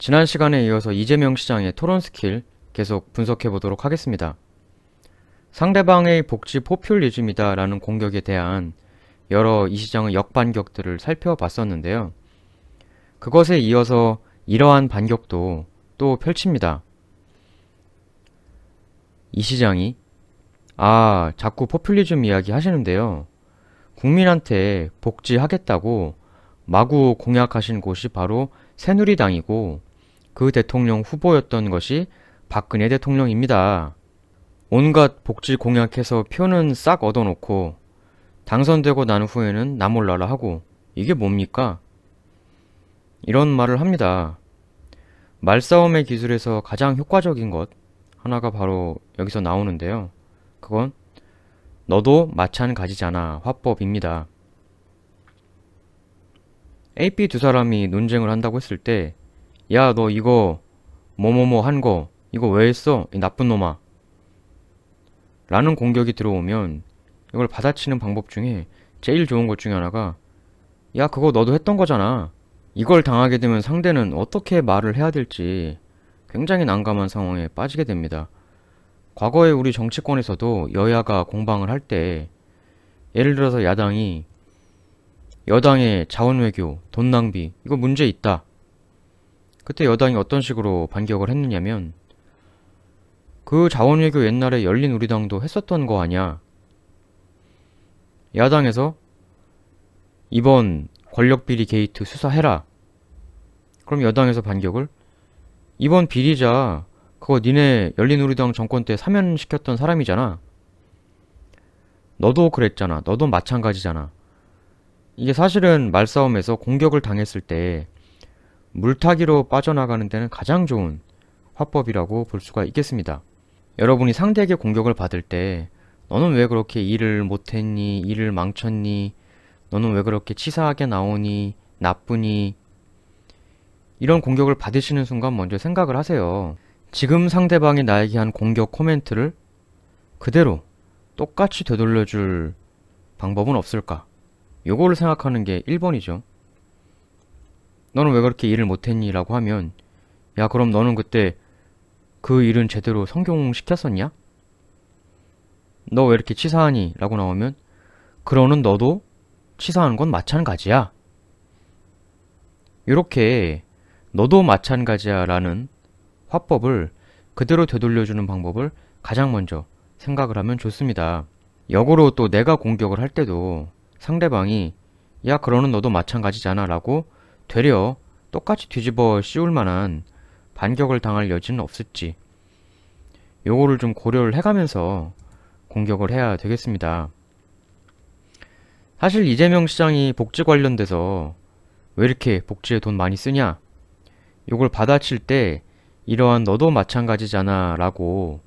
지난 시간에 이어서 이재명 시장의 토론 스킬 계속 분석해 보도록 하겠습니다. 상대방의 복지 포퓰리즘이다 라는 공격에 대한 여러 이 시장의 역반격들을 살펴봤었는데요. 그것에 이어서 이러한 반격도 또 펼칩니다. 이 시장이 아, 자꾸 포퓰리즘 이야기 하시는데요. 국민한테 복지하겠다고 마구 공약하신 곳이 바로 새누리당이고 그 대통령 후보였던 것이 박근혜 대통령입니다. 온갖 복지 공약해서 표는 싹 얻어놓고 당선되고 난 후에는 나 몰라라 하고 이게 뭡니까? 이런 말을 합니다. 말싸움의 기술에서 가장 효과적인 것 하나가 바로 여기서 나오는데요. 그건 너도 마찬가지잖아 화법입니다. A, B 두 사람이 논쟁을 한다고 했을 때 야 너 이거 뭐뭐뭐 한 거 이거 왜 했어? 이 나쁜 놈아 라는 공격이 들어오면 이걸 받아치는 방법 중에 제일 좋은 것 중에 하나가 야 그거 너도 했던 거잖아 이걸 당하게 되면 상대는 어떻게 말을 해야 될지 굉장히 난감한 상황에 빠지게 됩니다. 과거에 우리 정치권에서도 여야가 공방을 할 때 예를 들어서 야당이 여당의 자원 외교, 돈 낭비 이거 문제 있다. 그때 여당이 어떤 식으로 반격을 했느냐면 그 자원 외교 옛날에 열린 우리당도 했었던 거 아니야. 야당에서 이번 권력 비리 게이트 수사해라. 그럼 여당에서 반격을 이번 비리자 그거 니네 열린우리당 정권 때 사면시켰던 사람이잖아. 너도 그랬잖아. 너도 마찬가지잖아. 이게 사실은 말싸움에서 공격을 당했을 때 물타기로 빠져나가는 데는 가장 좋은 화법이라고 볼 수가 있겠습니다. 여러분이 상대에게 공격을 받을 때 너는 왜 그렇게 일을 못했니? 일을 망쳤니? 너는 왜 그렇게 치사하게 나오니? 나쁘니? 이런 공격을 받으시는 순간 먼저 생각을 하세요. 지금 상대방이 나에게 한 공격 코멘트를 그대로 똑같이 되돌려줄 방법은 없을까? 요거를 생각하는 게 1번이죠. 너는 왜 그렇게 일을 못했니? 라고 하면 야 그럼 너는 그때 그 일은 제대로 성공시켰었냐? 너 왜 이렇게 치사하니? 라고 나오면 그러는 너도 치사한 건 마찬가지야. 이렇게 너도 마찬가지야 라는 화법을 그대로 되돌려주는 방법을 가장 먼저 생각을 하면 좋습니다. 역으로 또 내가 공격을 할 때도 상대방이 야 그러는 너도 마찬가지잖아 라고 되려 똑같이 뒤집어 씌울 만한 반격을 당할 여지는 없을지 요거를 좀 고려를 해가면서 공격을 해야 되겠습니다. 사실 이재명 시장이 복지 관련돼서 왜 이렇게 복지에 돈 많이 쓰냐? 요걸 받아칠 때 이러한 너도 마찬가지잖아 라고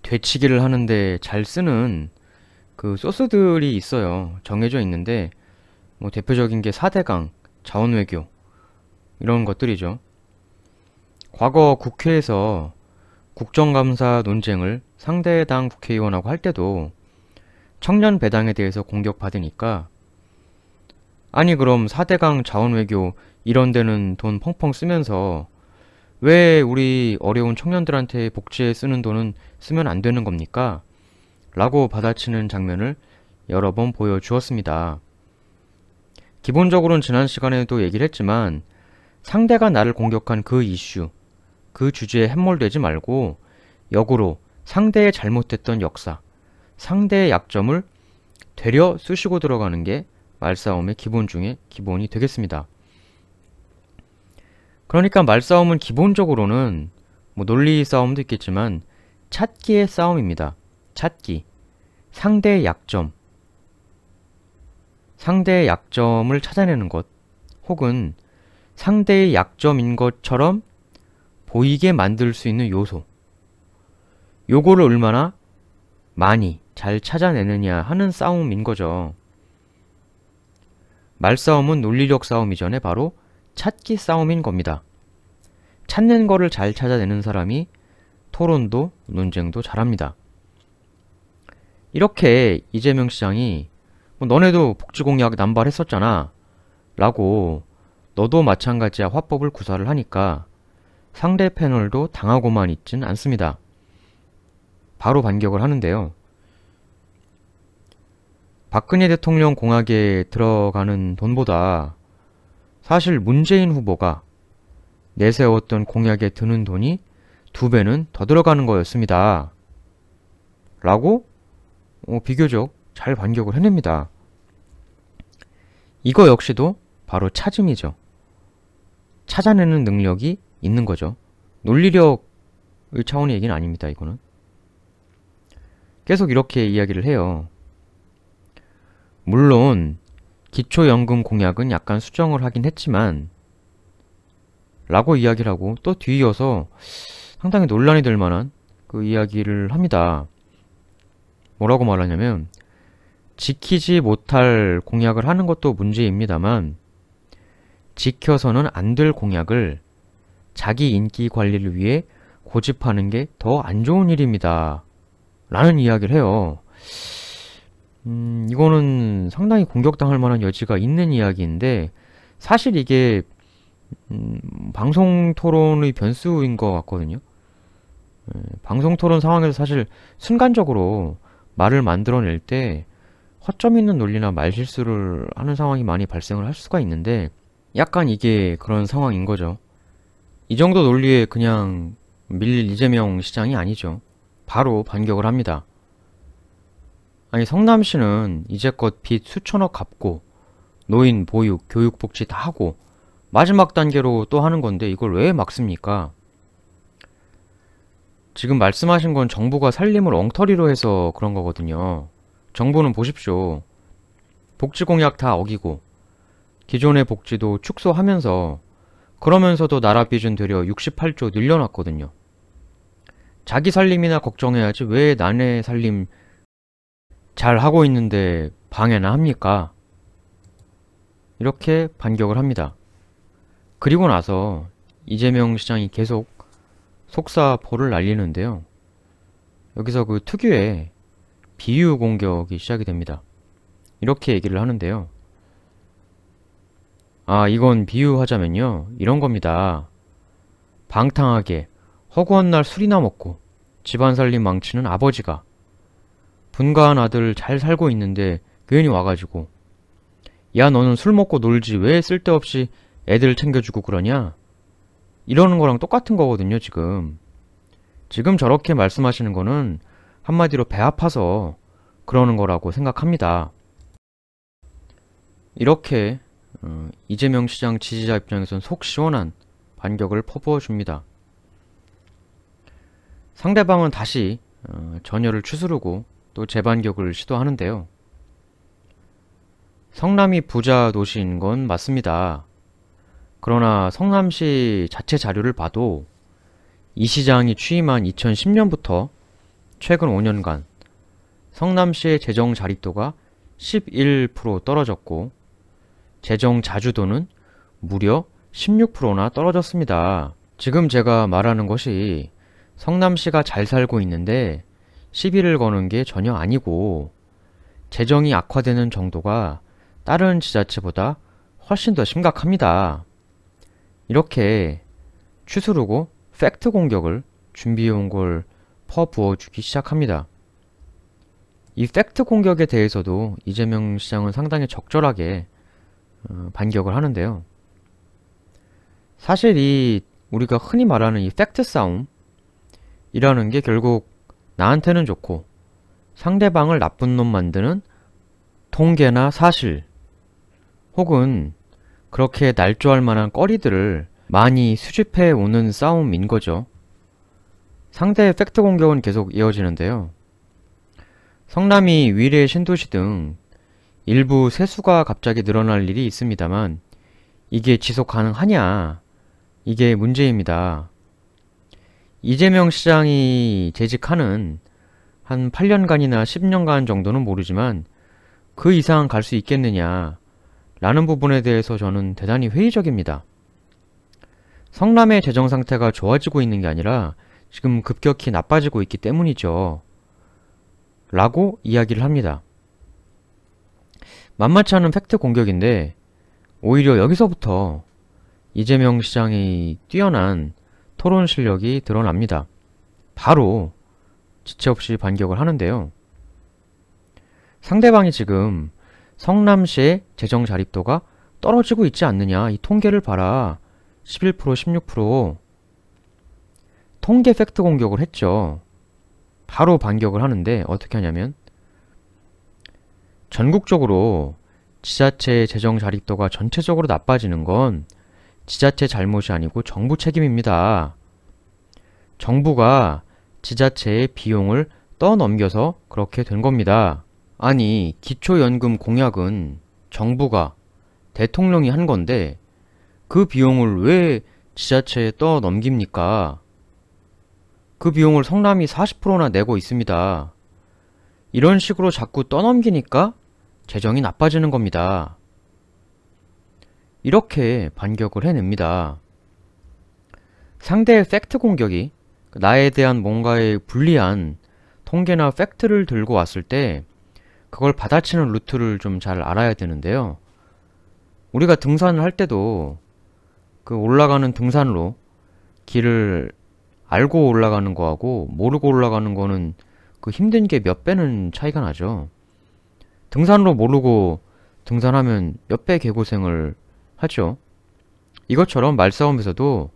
되치기를 하는데 잘 쓰는 그 소스들이 있어요. 정해져 있는데 뭐 대표적인 게 4대강, 자원 외교 이런 것들이죠. 과거 국회에서 국정감사 논쟁을 상대당 국회의원하고 할 때도 청년 배당에 대해서 공격받으니까 아니 그럼 4대강 자원 외교 이런 데는 돈 펑펑 쓰면서 왜 우리 어려운 청년들한테 복지에 쓰는 돈은 쓰면 안 되는 겁니까? 라고 받아치는 장면을 여러 번 보여주었습니다. 기본적으로는 지난 시간에도 얘기를 했지만 상대가 나를 공격한 그 이슈, 그 주제에 함몰되지 말고 역으로 상대의 잘못됐던 역사, 상대의 약점을 되려 쑤시고 들어가는 게 말싸움의 기본 중에 기본이 되겠습니다. 그러니까 말싸움은 기본적으로는 뭐 논리 싸움도 있겠지만 찾기의 싸움입니다. 찾기. 상대의 약점. 상대의 약점을 찾아내는 것. 혹은 상대의 약점인 것처럼 보이게 만들 수 있는 요소. 요거를 얼마나 많이 잘 찾아내느냐 하는 싸움인 거죠. 말싸움은 논리력 싸움 이 전에 바로 찾기 싸움인 겁니다. 찾는 거를 잘 찾아내는 사람이 토론도 논쟁도 잘합니다. 이렇게 이재명 시장이 뭐 너네도 복지 공약 남발했었잖아 라고 너도 마찬가지야 화법을 구사를 하니까 상대 패널도 당하고만 있진 않습니다. 바로 반격을 하는데요. 박근혜 대통령 공약에 들어가는 돈보다 사실 문재인 후보가 내세웠던 공약에 드는 돈이 두 배는 더 들어가는 거였습니다. 라고 어, 비교적 잘 반격을 해냅니다. 이거 역시도 바로 찾음이죠. 찾아내는 능력이 있는 거죠. 논리력의 차원의 얘기는 아닙니다, 이거는. 계속 이렇게 이야기를 해요. 물론, 기초연금 공약은 약간 수정을 하긴 했지만, 라고 이야기를 하고 또 뒤이어서 상당히 논란이 될 만한 그 이야기를 합니다. 뭐라고 말하냐면, 지키지 못할 공약을 하는 것도 문제입니다만, 지켜서는 안 될 공약을 자기 인기 관리를 위해 고집하는 게 더 안 좋은 일입니다. 라는 이야기를 해요. 음, 이거는 상당히 공격당할 만한 여지가 있는 이야기인데, 사실 이게, 음, 방송 토론의 변수인 것 같거든요. 예, 방송 토론 상황에서 사실 순간적으로 말을 만들어낼 때 허점 있는 논리나 말실수를 하는 상황이 많이 발생을 할 수가 있는데, 약간 이게 그런 상황인 거죠. 이 정도 논리에 그냥 밀릴 이재명 시장이 아니죠. 바로 반격을 합니다. 아니 성남시는 이제껏 빚 수천억 갚고 노인 보육, 교육 복지 다 하고 마지막 단계로 또 하는 건데 이걸 왜 막습니까? 지금 말씀하신 건 정부가 살림을 엉터리로 해서 그런 거거든요. 정부는 보십시오. 복지 공약 다 어기고 기존의 복지도 축소하면서 그러면서도 나라 빚은 되려 68조 늘려놨거든요. 자기 살림이나 걱정해야지 왜 남의 살림 잘 하고 있는데 방해나 합니까? 이렇게 반격을 합니다. 그리고 나서 이재명 시장이 계속 속사 포를 날리는데요. 여기서 그 특유의 비유 공격이 시작이 됩니다. 이렇게 얘기를 하는데요. 아, 이건 비유하자면요. 이런 겁니다. 방탕하게 허구한 날 술이나 먹고 집안 살림 망치는 아버지가 분가한 아들 잘 살고 있는데 괜히 와가지고 야 너는 술 먹고 놀지 왜 쓸데없이 애들 챙겨주고 그러냐? 이러는 거랑 똑같은 거거든요 지금 지금 저렇게 말씀하시는 거는 한마디로 배 아파서 그러는 거라고 생각합니다 이렇게 어, 이재명 시장 지지자 입장에선 속 시원한 반격을 퍼부어 줍니다. 상대방은 다시 어, 전열을 추스르고 또 재반격을 시도하는데요. 성남이 부자 도시인 건 맞습니다. 그러나 성남시 자체 자료를 봐도 이 시장이 취임한 2010년부터 최근 5년간 성남시의 재정 자립도가 11% 떨어졌고 재정 자주도는 무려 16%나 떨어졌습니다. 지금 제가 말하는 것이 성남시가 잘 살고 있는데 시비를 거는 게 전혀 아니고 재정이 악화되는 정도가 다른 지자체보다 훨씬 더 심각합니다. 이렇게 추스르고 팩트 공격을 준비해온 걸 퍼부어주기 시작합니다. 이 팩트 공격에 대해서도 이재명 시장은 상당히 적절하게 어, 반격을 하는데요. 사실 이 우리가 흔히 말하는 이 팩트 싸움이라는 게 결국 나한테는 좋고 상대방을 나쁜 놈 만드는 통계나 사실 혹은 그렇게 날조할 만한 꺼리들을 많이 수집해 오는 싸움인 거죠. 상대의 팩트 공격은 계속 이어지는데요. 성남이 위례 신도시 등 일부 세수가 갑자기 늘어날 일이 있습니다만 이게 지속 가능하냐? 이게 문제입니다. 이재명 시장이 재직하는 한 8년간이나 10년간 정도는 모르지만 그 이상 갈 수 있겠느냐? 라는 부분에 대해서 저는 대단히 회의적입니다. 성남의 재정 상태가 좋아지고 있는 게 아니라 지금 급격히 나빠지고 있기 때문이죠. 라고 이야기를 합니다. 만만치 않은 팩트 공격인데 오히려 여기서부터 이재명 시장의 뛰어난 토론 실력이 드러납니다. 바로 지체 없이 반격을 하는데요. 상대방이 지금 성남시의 재정 자립도가 떨어지고 있지 않느냐. 이 통계를 봐라. 11%, 16%. 통계 팩트 공격을 했죠. 바로 반격을 하는데 어떻게 하냐면 전국적으로 지자체의 재정 자립도가 전체적으로 나빠지는 건 지자체 잘못이 아니고 정부 책임입니다. 정부가 지자체의 비용을 떠넘겨서 그렇게 된 겁니다. 아니, 기초연금 공약은 정부가 대통령이 한 건데 그 비용을 왜 지자체에 떠넘깁니까? 그 비용을 성남이 40%나 내고 있습니다. 이런 식으로 자꾸 떠넘기니까 재정이 나빠지는 겁니다. 이렇게 반격을 해냅니다. 상대의 팩트 공격이 나에 대한 뭔가의 불리한 통계나 팩트를 들고 왔을 때 그걸 받아치는 루트를 좀 잘 알아야 되는데요. 우리가 등산을 할 때도 그 올라가는 등산로 길을 알고 올라가는 거하고 모르고 올라가는 거는 그 힘든 게 몇 배는 차이가 나죠. 등산로 모르고 등산하면 몇 배 개고생을 하죠. 이것처럼 말싸움에서도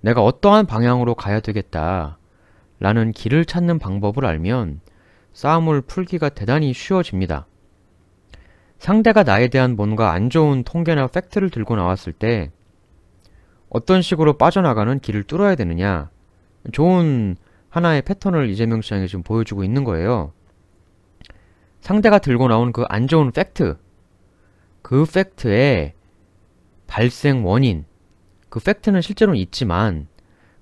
내가 어떠한 방향으로 가야 되겠다 라는 길을 찾는 방법을 알면 싸움을 풀기가 대단히 쉬워집니다. 상대가 나에 대한 뭔가 안 좋은 통계나 팩트를 들고 나왔을 때 어떤 식으로 빠져나가는 길을 뚫어야 되느냐 좋은 하나의 패턴을 이재명 시장이 지금 보여주고 있는 거예요. 상대가 들고 나온 그 안 좋은 팩트 그 팩트의 발생 원인 그 팩트는 실제로는 있지만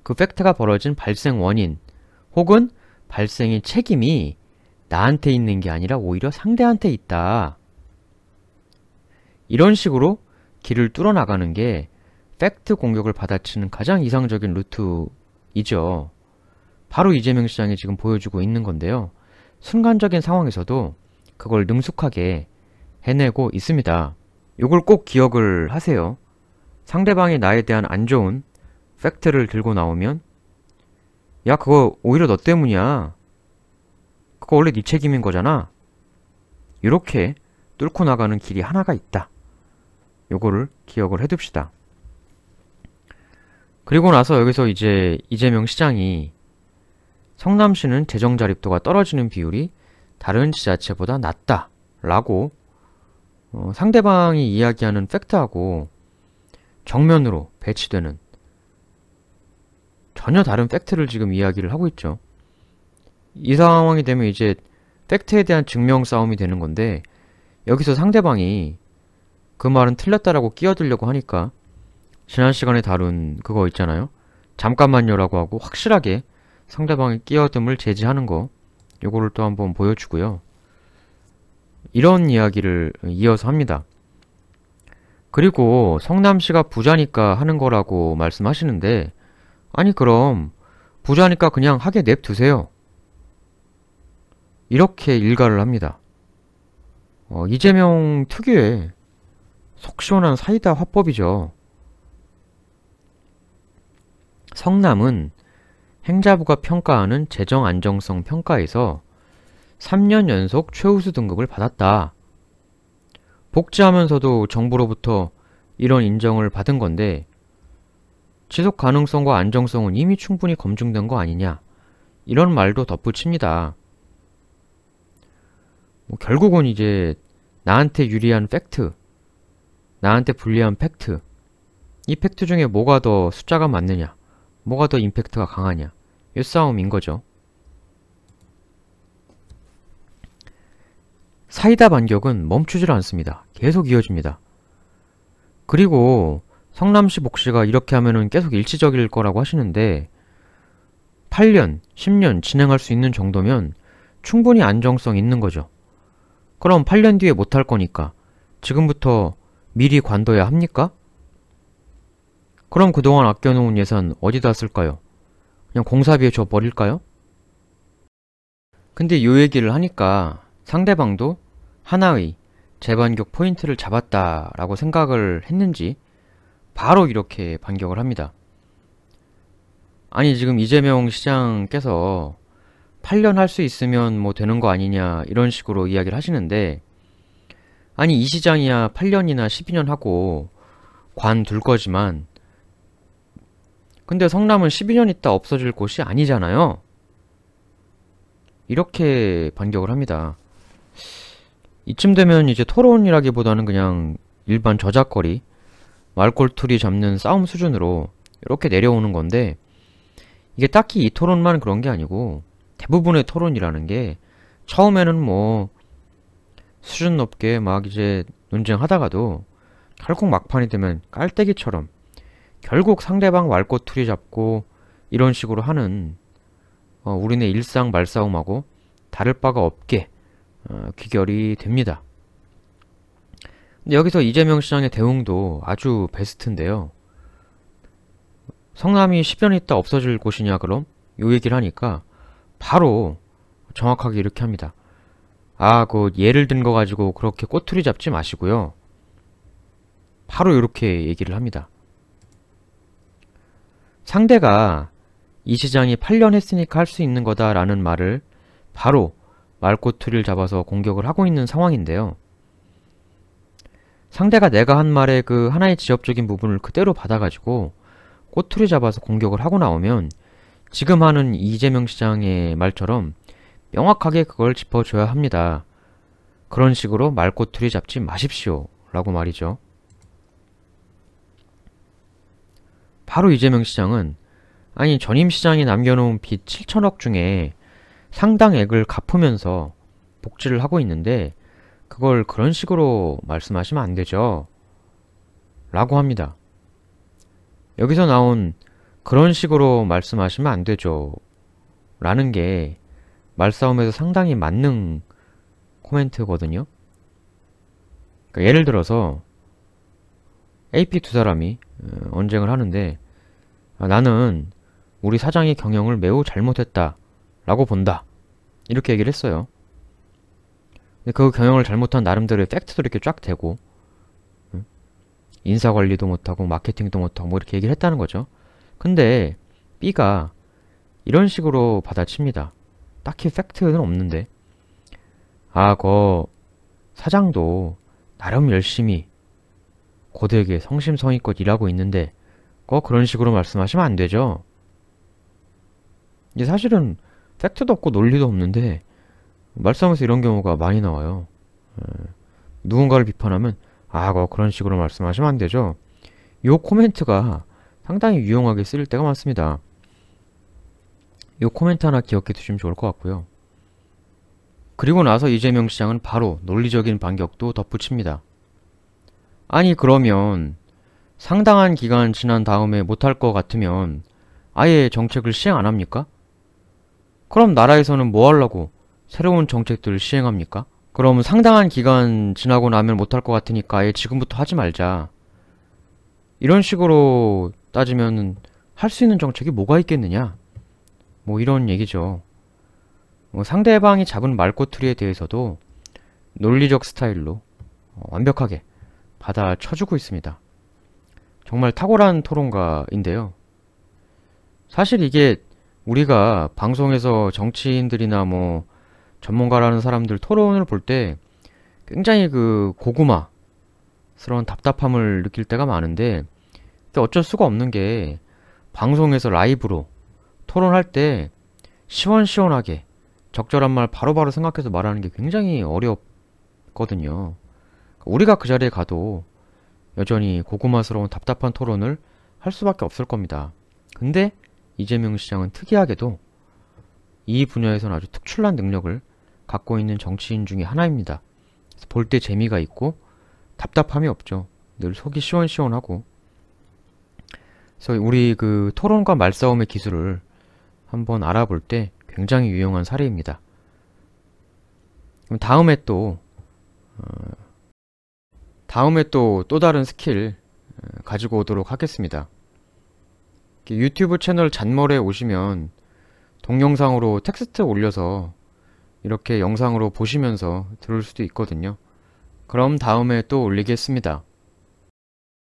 그 팩트가 벌어진 발생 원인 혹은 발생의 책임이 나한테 있는 게 아니라 오히려 상대한테 있다. 이런 식으로 길을 뚫어나가는 게 팩트 공격을 받아치는 가장 이상적인 루트 이죠. 바로 이재명 시장이 지금 보여주고 있는 건데요. 순간적인 상황에서도 그걸 능숙하게 해내고 있습니다. 이걸 꼭 기억을 하세요. 상대방이 나에 대한 안 좋은 팩트를 들고 나오면 야 그거 오히려 너 때문이야. 그거 원래 네 책임인 거잖아. 이렇게 뚫고 나가는 길이 하나가 있다. 요거를 기억을 해둡시다. 그리고 나서 여기서 이제 이재명 시장이 성남시는 재정 자립도가 떨어지는 비율이 다른 지자체보다 낮다. 라고 어, 상대방이 이야기하는 팩트하고 정면으로 배치되는 전혀 다른 팩트를 지금 이야기를 하고 있죠. 이 상황이 되면 이제 팩트에 대한 증명 싸움이 되는 건데 여기서 상대방이 그 말은 틀렸다라고 끼어들려고 하니까 지난 시간에 다룬 그거 있잖아요. 잠깐만요라고 하고 확실하게 상대방의 끼어듦을 제지하는 거 요거를 또 한번 보여주고요. 이런 이야기를 이어서 합니다. 그리고 성남시가 부자니까 하는 거라고 말씀하시는데 아니 그럼 부자니까 그냥 하게 냅두세요. 이렇게 일가를 합니다. 어, 이재명 특유의 속 시원한 사이다 화법이죠. 성남은 행자부가 평가하는 재정 안정성 평가에서 3년 연속 최우수 등급을 받았다. 복지하면서도 정부로부터 이런 인정을 받은 건데 지속 가능성과 안정성은 이미 충분히 검증된 거 아니냐 이런 말도 덧붙입니다. 뭐 결국은 이제 나한테 유리한 팩트, 나한테 불리한 팩트, 이 팩트 중에 뭐가 더 숫자가 많느냐, 뭐가 더 임팩트가 강하냐, 이 싸움인 거죠. 사이다 반격은 멈추질 않습니다. 계속 이어집니다. 그리고 성남시 복지가 이렇게 하면은 계속 일시적일 거라고 하시는데 8년, 10년 진행할 수 있는 정도면 충분히 안정성 있는 거죠. 그럼 8년 뒤에 못할 거니까 지금부터 미리 관둬야 합니까? 그럼 그동안 아껴놓은 예산 어디다 쓸까요? 그냥 공사비에 줘 버릴까요? 근데 요 얘기를 하니까 상대방도 하나의 재반격 포인트를 잡았다 라고 생각을 했는지 바로 이렇게 반격을 합니다. 아니 지금 이재명 시장께서 8년 할 수 있으면 뭐 되는 거 아니냐 이런 식으로 이야기를 하시는데 아니 이 시장이야 8년이나 12년 하고 관 둘 거지만 근데 성남은 12년 있다 없어질 곳이 아니잖아요. 이렇게 반격을 합니다. 이쯤 되면 이제 토론이라기보다는 그냥 일반 저작거리, 말골투리 잡는 싸움 수준으로 이렇게 내려오는 건데 이게 딱히 이 토론만 그런 게 아니고 대부분의 토론이라는 게 처음에는 뭐 수준 높게 막 이제 논쟁하다가도 결국 막판이 되면 깔때기처럼 결국 상대방 말꼬투리 잡고 이런 식으로 하는 어, 우리네 일상 말싸움하고 다를 바가 없게 어, 귀결이 됩니다. 근데 여기서 이재명 시장의 대응도 아주 베스트인데요. 성남이 10년 있다 없어질 곳이냐 그럼? 요 얘기를 하니까 바로 정확하게 이렇게 합니다. 아, 그 예를 든 거 가지고 그렇게 꼬투리 잡지 마시고요. 바로 이렇게 얘기를 합니다. 상대가 이 시장이 8년 했으니까 할 수 있는 거다라는 말을 바로 말꼬투리를 잡아서 공격을 하고 있는 상황인데요. 상대가 내가 한 말의 그 하나의 지엽적인 부분을 그대로 받아가지고 꼬투리 잡아서 공격을 하고 나오면 지금 하는 이재명 시장의 말처럼 명확하게 그걸 짚어줘야 합니다. 그런 식으로 말꼬투리 잡지 마십시오. 라고 말이죠. 바로 이재명 시장은 아니 전임 시장이 남겨놓은 빚 7천억 중에 상당액을 갚으면서 복지를 하고 있는데 그걸 그런 식으로 말씀하시면 안 되죠. 라고 합니다. 여기서 나온 그런 식으로 말씀하시면 안 되죠. 라는 게 말싸움에서 상당히 맞는 코멘트거든요. 그러니까 예를 들어서 AP 두 사람이 어, 언쟁을 하는데 아, 나는 우리 사장의 경영을 매우 잘못했다 라고 본다 이렇게 얘기를 했어요. 그 경영을 잘못한 나름대로의 팩트도 이렇게 쫙 대고 인사 관리도 못하고 마케팅도 못하고 뭐 이렇게 얘기를 했다는 거죠. 근데 B가 이런 식으로 받아칩니다. 딱히 팩트는 없는데 아, 그 사장도 나름 열심히 고되게 성심성의껏 일하고 있는데 꼭 그런 식으로 말씀하시면 안 되죠. 이제 사실은 팩트도 없고 논리도 없는데 말싸움에서 이런 경우가 많이 나와요. 예. 누군가를 비판하면 아, 뭐 그런 식으로 말씀하시면 안 되죠. 요 코멘트가 상당히 유용하게 쓰일 때가 많습니다. 요 코멘트 하나 기억해 두시면 좋을 것 같고요. 그리고 나서 이재명 시장은 바로 논리적인 반격도 덧붙입니다. 아니 그러면 상당한 기간 지난 다음에 못할 것 같으면 아예 정책을 시행 안 합니까? 그럼 나라에서는 뭐 하려고 새로운 정책들을 시행합니까? 그럼 상당한 기간 지나고 나면 못할 것 같으니까 아예 지금부터 하지 말자. 이런 식으로 따지면 할 수 있는 정책이 뭐가 있겠느냐? 뭐 이런 얘기죠. 뭐 상대방이 잡은 말꼬투리에 대해서도 논리적 스타일로 어, 완벽하게 받아 쳐주고 있습니다. 정말 탁월한 토론가인데요. 사실 이게 우리가 방송에서 정치인들이나 뭐 전문가라는 사람들 토론을 볼 때 굉장히 그 고구마스러운 답답함을 느낄 때가 많은데 어쩔 수가 없는 게 방송에서 라이브로 토론할 때 시원시원하게 적절한 말 바로바로 생각해서 말하는 게 굉장히 어렵거든요. 우리가 그 자리에 가도 여전히 고구마스러운 답답한 토론을 할 수밖에 없을 겁니다. 근데 이재명 시장은 특이하게도 이 분야에서는 아주 특출난 능력을 갖고 있는 정치인 중에 하나입니다. 볼 때 재미가 있고 답답함이 없죠. 늘 속이 시원시원하고. 그래서 우리 그 토론과 말싸움의 기술을 한번 알아볼 때 굉장히 유용한 사례입니다. 그럼 다음에 또 어, 다음에 또 또 다른 스킬 어, 가지고 오도록 하겠습니다. 유튜브 채널 잔머에 오시면 동영상으로 텍스트 올려서 이렇게 영상으로 보시면서 들을 수도 있거든요. 그럼 다음에 또 올리겠습니다.